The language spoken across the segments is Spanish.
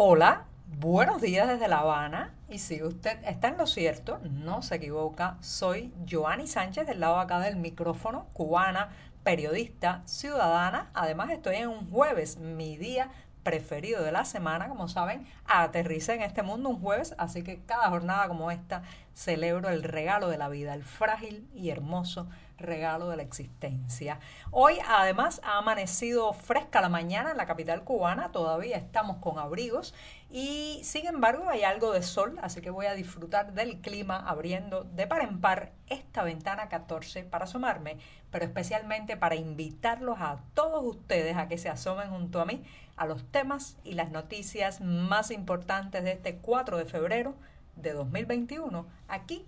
Hola, buenos días desde La Habana. Y si usted está en lo cierto, no se equivoca, soy Joanny Sánchez del lado acá del micrófono, cubana, periodista, ciudadana. Además estoy en un jueves, mi día preferido de la semana, como saben, aterricé en este mundo un jueves, así que cada jornada como esta celebro el regalo de la vida, el frágil y hermoso regalo de la existencia. Hoy además ha amanecido fresca la mañana en la capital cubana, todavía estamos con abrigos. Y sin embargo hay algo de sol, así que voy a disfrutar del clima abriendo de par en par esta ventana 14 para asomarme, pero especialmente para invitarlos a todos ustedes a que se asomen junto a mí a los temas y las noticias más importantes de este 4 de febrero de 2021 aquí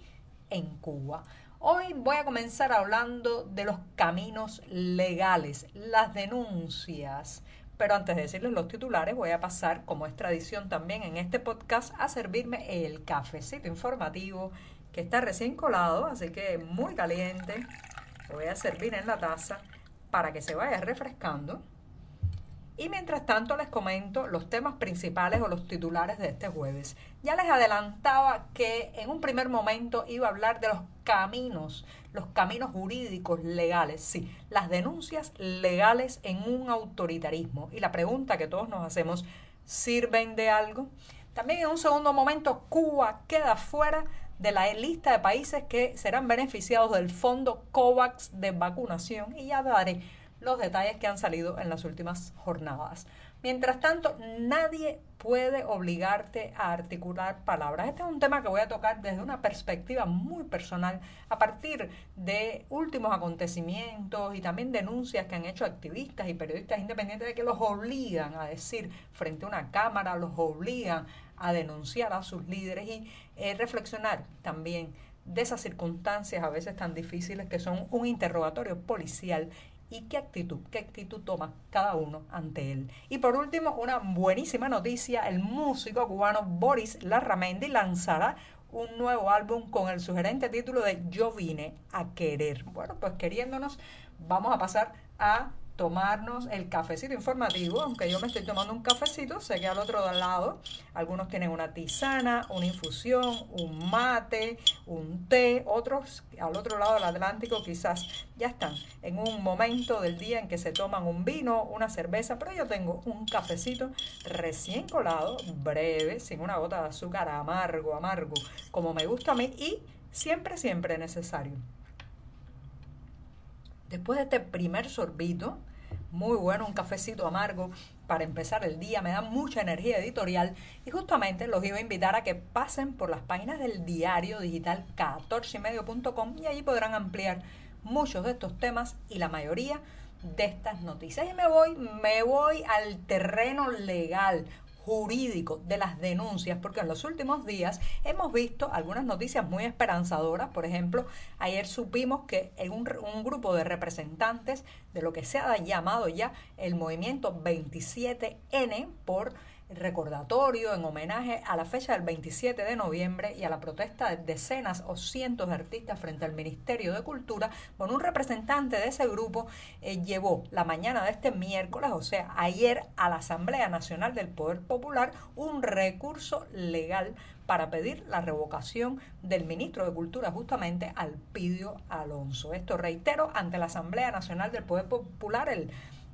en Cuba. Hoy voy a comenzar hablando de los caminos legales, las denuncias. Pero antes de decirles los titulares, voy a pasar, como es tradición también en este podcast, a servirme el cafecito informativo que está recién colado, así que muy caliente. Lo voy a servir en la taza para que se vaya refrescando. Y mientras tanto les comento los temas principales o los titulares de este jueves. Ya les adelantaba que en un primer momento iba a hablar de los caminos, los caminos jurídicos legales, sí, las denuncias legales en un autoritarismo. Y la pregunta que todos nos hacemos, ¿sirven de algo? También en un segundo momento, Cuba queda fuera de la lista de países que serán beneficiados del fondo COVAX de vacunación y ya daré los detalles que han salido en las últimas jornadas. Mientras tanto, nadie puede obligarte a articular palabras. Este es un tema que voy a tocar desde una perspectiva muy personal, a partir de últimos acontecimientos y también denuncias que han hecho activistas y periodistas independientes de que los obligan a decir frente a una cámara, los obligan a denunciar a sus líderes y eh, reflexionar también de esas circunstancias a veces tan difíciles que son un interrogatorio policial y qué actitud, qué actitud toma cada uno ante él. Y por último, una buenísima noticia, el músico cubano Boris Larramendi lanzará un nuevo álbum con el sugerente título de Yo vine a querer. Bueno, pues queriéndonos, vamos a pasar a tomarnos el cafecito informativo, aunque yo me estoy tomando un cafecito, sé que al otro lado algunos tienen una tisana, una infusión, un mate, un té, otros al otro lado del Atlántico quizás ya están en un momento del día en que se toman un vino, una cerveza, pero yo tengo un cafecito recién colado, breve, sin una gota de azúcar, amargo, amargo, como me gusta a mí y siempre, siempre necesario. Después de este primer sorbito, muy bueno, un cafecito amargo para empezar el día, me da mucha energía editorial y justamente los iba a invitar a que pasen por las páginas del diario digital 14ymedio.com y allí podrán ampliar muchos de estos temas y la mayoría de estas noticias. Y me voy, me voy al terreno legal jurídico de las denuncias, porque en los últimos días hemos visto algunas noticias muy esperanzadoras. Por ejemplo, ayer supimos que un, un grupo de representantes de lo que se ha llamado ya el movimiento 27N por recordatorio en homenaje a la fecha del 27 de noviembre y a la protesta de decenas o cientos de artistas frente al Ministerio de Cultura, con un representante de ese grupo eh, llevó la mañana de este miércoles, o sea, ayer a la Asamblea Nacional del Poder Popular un recurso legal para pedir la revocación del ministro de Cultura, justamente Alpidio Alonso. Esto reitero ante la Asamblea Nacional del Poder Popular el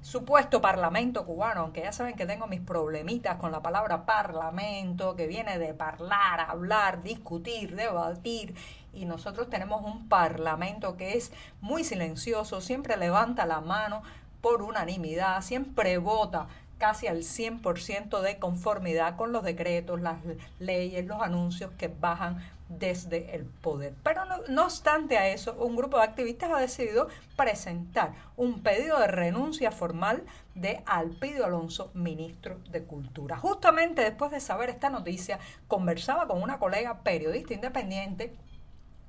supuesto parlamento cubano, aunque ya saben que tengo mis problemitas con la palabra parlamento, que viene de parlar, hablar, discutir, debatir, y nosotros tenemos un parlamento que es muy silencioso, siempre levanta la mano por unanimidad, siempre vota casi al 100% de conformidad con los decretos, las leyes, los anuncios que bajan desde el poder. Pero no, obstante a eso, un grupo de activistas ha decidido presentar un pedido de renuncia formal de Alpidio Alonso, ministro de Cultura. Justamente después de saber esta noticia, conversaba con una colega periodista independiente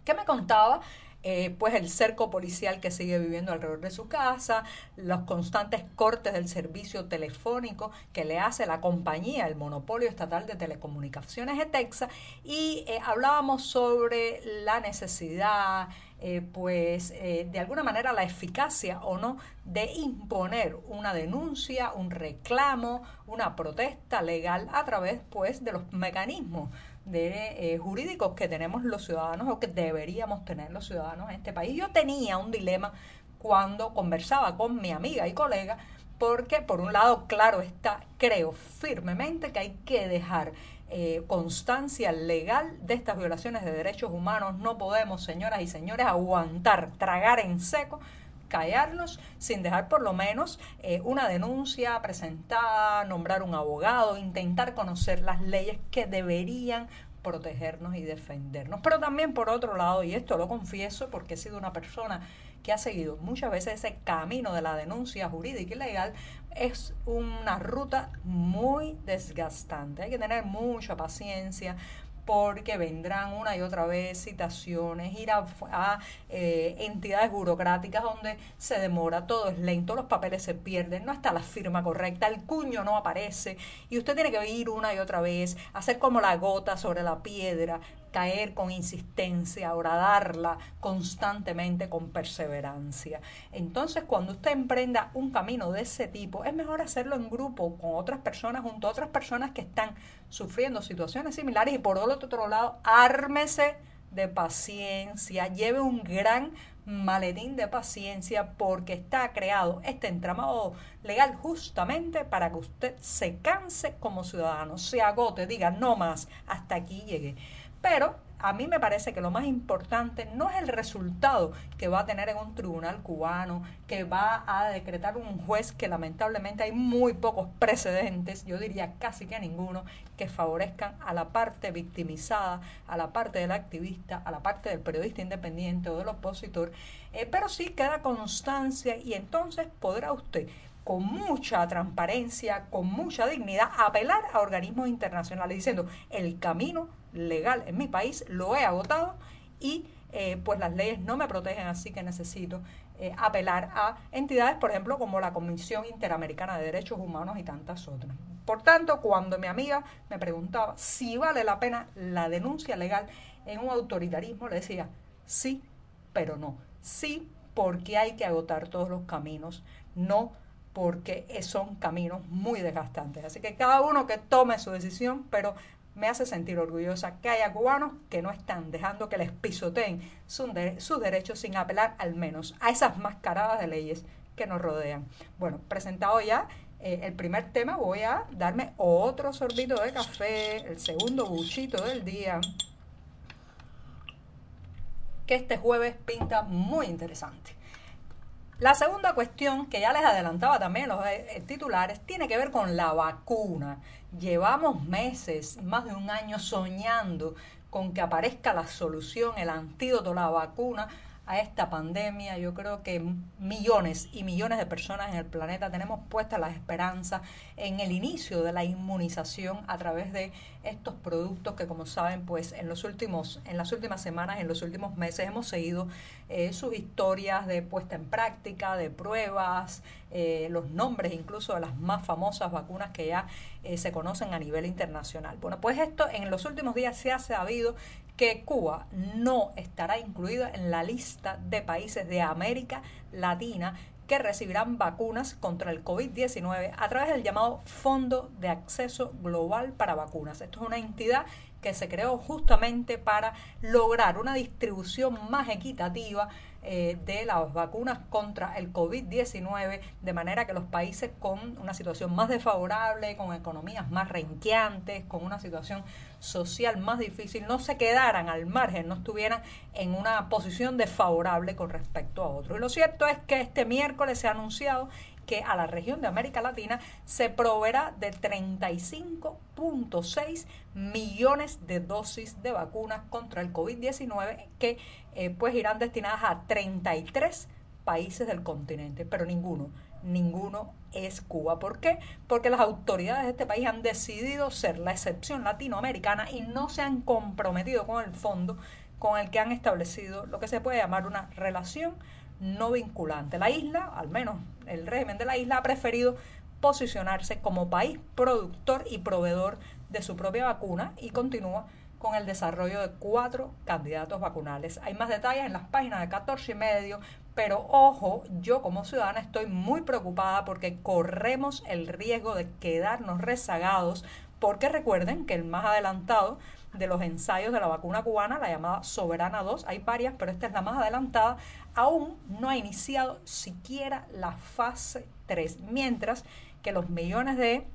que me contaba eh, pues el cerco policial que sigue viviendo alrededor de su casa, los constantes cortes del servicio telefónico que le hace la compañía, el monopolio estatal de telecomunicaciones de Texas, y eh, hablábamos sobre la necesidad, eh, pues eh, de alguna manera la eficacia o no de imponer una denuncia, un reclamo, una protesta legal a través pues de los mecanismos de eh, jurídicos que tenemos los ciudadanos o que deberíamos tener los ciudadanos en este país. Yo tenía un dilema cuando conversaba con mi amiga y colega porque por un lado, claro está, creo firmemente que hay que dejar eh, constancia legal de estas violaciones de derechos humanos. No podemos, señoras y señores, aguantar, tragar en seco callarnos sin dejar por lo menos eh, una denuncia presentada, nombrar un abogado, intentar conocer las leyes que deberían protegernos y defendernos. Pero también por otro lado, y esto lo confieso porque he sido una persona que ha seguido muchas veces ese camino de la denuncia jurídica y legal, es una ruta muy desgastante. Hay que tener mucha paciencia, porque vendrán una y otra vez citaciones, ir a, eh, entidades burocráticas donde se demora, todo es lento, los papeles se pierden, no está la firma correcta, el cuño no aparece y usted tiene que ir una y otra vez, hacer como la gota sobre la piedra, caer con insistencia, horadarla constantemente con perseverancia. Entonces, cuando usted emprenda un camino de ese tipo, es mejor hacerlo en grupo, con otras personas, junto a otras personas que están sufriendo situaciones similares y por otro lado, ármese de paciencia, lleve un gran maletín de paciencia porque está creado este entramado legal justamente para que usted se canse como ciudadano, se agote, diga no más, hasta aquí llegué. Pero a mí me parece que lo más importante no es el resultado que va a tener en un tribunal cubano, que va a decretar un juez que lamentablemente hay muy pocos precedentes, yo diría casi que ninguno, que favorezcan a la parte victimizada, a la parte del activista, a la parte del periodista independiente o del opositor, eh, pero sí queda constancia y entonces podrá usted con mucha transparencia, con mucha dignidad, apelar a organismos internacionales diciendo el camino legal en mi país, lo he agotado y eh, pues las leyes no me protegen, así que necesito eh, apelar a entidades, por ejemplo, como la Comisión Interamericana de Derechos Humanos y tantas otras. Por tanto, cuando mi amiga me preguntaba si vale la pena la denuncia legal en un autoritarismo, le decía sí, pero no. Sí, porque hay que agotar todos los caminos, no porque son caminos muy desgastantes. Así que cada uno que tome su decisión, pero me hace sentir orgullosa que haya cubanos que no están dejando que les pisoteen sus, derechos sin apelar al menos a esas mascaradas de leyes que nos rodean. Bueno, presentado ya eh, el primer tema, voy a darme otro sorbito de café, el segundo buchito del día, que este jueves pinta muy interesante. La segunda cuestión, que ya les adelantaba también los eh, titulares, tiene que ver con la vacuna. Llevamos meses, más de un año soñando con que aparezca la solución, el antídoto, la vacuna a esta pandemia. Yo creo que millones y millones de personas en el planeta tenemos puestas las esperanzas en el inicio de la inmunización a través de estos productos que como saben pues en los últimos en las últimas semanas en los últimos meses hemos seguido eh, sus historias de puesta en práctica de pruebas eh, los nombres incluso de las más famosas vacunas que ya eh, se conocen a nivel internacional bueno pues esto en los últimos días se ha sabido que Cuba no estará incluida en la lista de países de América Latina que recibirán vacunas contra el COVID-19 a través del llamado Fondo de Acceso Global para Vacunas. Esto es una entidad que se creó justamente para lograr una distribución más equitativa eh, de las vacunas contra el COVID-19, de manera que los países con una situación más desfavorable, con economías más renqueantes, con una situación social más difícil, no se quedaran al margen, no estuvieran en una posición desfavorable con respecto a otros. Y lo cierto es que este miércoles se ha anunciado que a la región de América Latina se proveerá de 35.6 millones de dosis de vacunas contra el COVID-19 que eh, pues irán destinadas a 33 países del continente, pero ninguno, ninguno es Cuba. ¿Por qué? Porque las autoridades de este país han decidido ser la excepción latinoamericana y no se han comprometido con el fondo con el que han establecido lo que se puede llamar una relación no vinculante. La isla, al menos el régimen de la isla, ha preferido posicionarse como país productor y proveedor de su propia vacuna y continúa con el desarrollo de cuatro candidatos vacunales. Hay más detalles en las páginas de 14 y medio, pero ojo, yo como ciudadana estoy muy preocupada porque corremos el riesgo de quedarnos rezagados, porque recuerden que el más adelantado de los ensayos de la vacuna cubana, la llamada Soberana 2, hay varias, pero esta es la más adelantada, aún no ha iniciado siquiera la fase 3, mientras que los millones de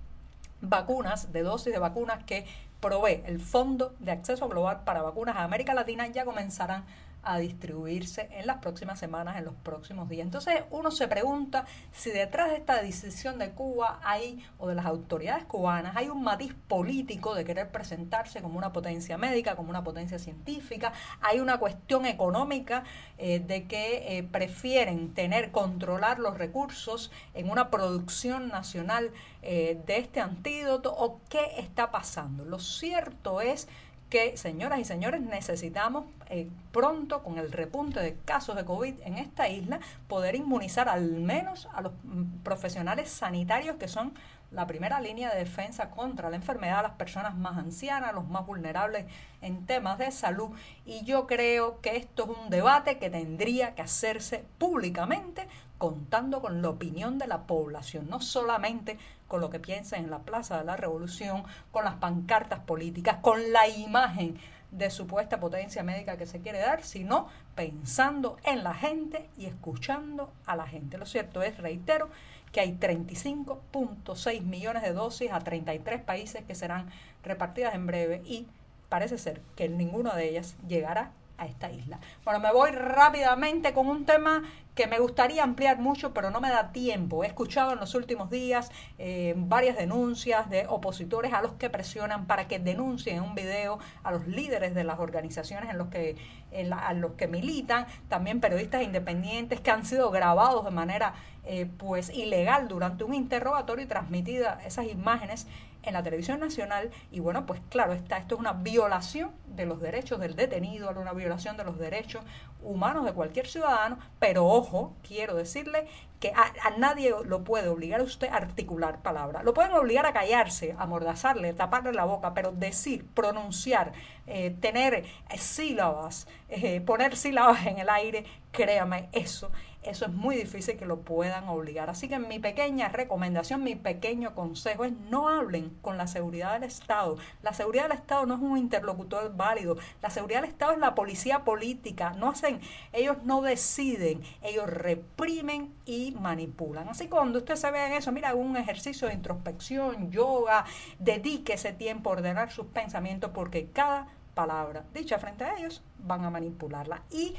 vacunas, de dosis de vacunas que provee el Fondo de Acceso Global para Vacunas a América Latina ya comenzarán a distribuirse en las próximas semanas, en los próximos días. Entonces uno se pregunta si detrás de esta decisión de Cuba hay, o de las autoridades cubanas, hay un matiz político de querer presentarse como una potencia médica, como una potencia científica, hay una cuestión económica eh, de que eh, prefieren tener, controlar los recursos en una producción nacional eh, de este antídoto, o qué está pasando. Lo cierto es que, señoras y señores, necesitamos eh, pronto, con el repunte de casos de COVID en esta isla, poder inmunizar al menos a los mm, profesionales sanitarios que son la primera línea de defensa contra la enfermedad, las personas más ancianas, los más vulnerables en temas de salud. Y yo creo que esto es un debate que tendría que hacerse públicamente contando con la opinión de la población, no solamente con lo que piensen en la Plaza de la Revolución, con las pancartas políticas, con la imagen de supuesta potencia médica que se quiere dar, sino pensando en la gente y escuchando a la gente. Lo cierto es, reitero, que hay 35.6 millones de dosis a 33 países que serán repartidas en breve y parece ser que ninguno de ellas llegará a esta isla. Bueno, me voy rápidamente con un tema que me gustaría ampliar mucho, pero no me da tiempo. He escuchado en los últimos días eh, varias denuncias de opositores a los que presionan para que denuncien un video a los líderes de las organizaciones en los que, en a los que militan, también periodistas independientes que han sido grabados de manera eh, pues ilegal durante un interrogatorio y transmitidas esas imágenes en la televisión nacional y bueno, pues claro, está, esto es una violación de los derechos del detenido, una violación de los derechos humanos de cualquier ciudadano, pero ojo, quiero decirle que a, nadie lo puede obligar a usted a articular palabras. Lo pueden obligar a callarse, a mordazarle, taparle la boca, pero decir, pronunciar, eh, tener sílabas, eh, poner sílabas en el aire, créame, eso eso es muy difícil que lo puedan obligar. Así que mi pequeña recomendación, mi pequeño consejo es no hablen con la seguridad del Estado. La seguridad del Estado no es un interlocutor válido. La seguridad del Estado es la policía política. No hacen, ellos no deciden, ellos reprimen y manipulan. Así que cuando usted se vea en eso, mira, un ejercicio de introspección, yoga, dedique ese tiempo a ordenar sus pensamientos porque cada palabra dicha frente a ellos van a manipularla. Y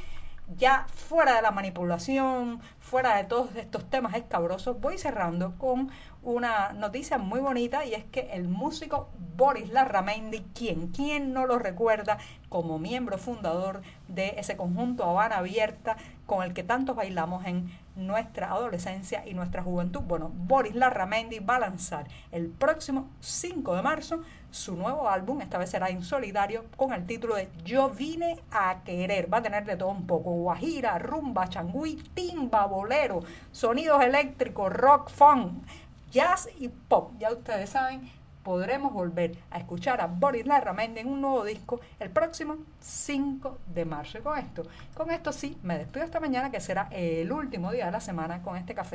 ya fuera de la manipulación, fuera de todos estos temas escabrosos, voy cerrando con una noticia muy bonita y es que el músico Boris Larramendi, quien, quien no lo recuerda como miembro fundador de ese conjunto Habana Abierta con el que tantos bailamos en nuestra adolescencia y nuestra juventud. Bueno, Boris Larramendi va a lanzar el próximo 5 de marzo su nuevo álbum, esta vez será en solidario, con el título de Yo vine a querer. Va a tener de todo un poco, guajira, rumba, changüí, timba, bolero, sonidos eléctricos, rock, funk, jazz y pop. Ya ustedes saben, podremos volver a escuchar a Boris Larramendi en un nuevo disco el próximo 5 de marzo. Con esto, con esto sí, me despido esta mañana que será el último día de la semana con este cafecito.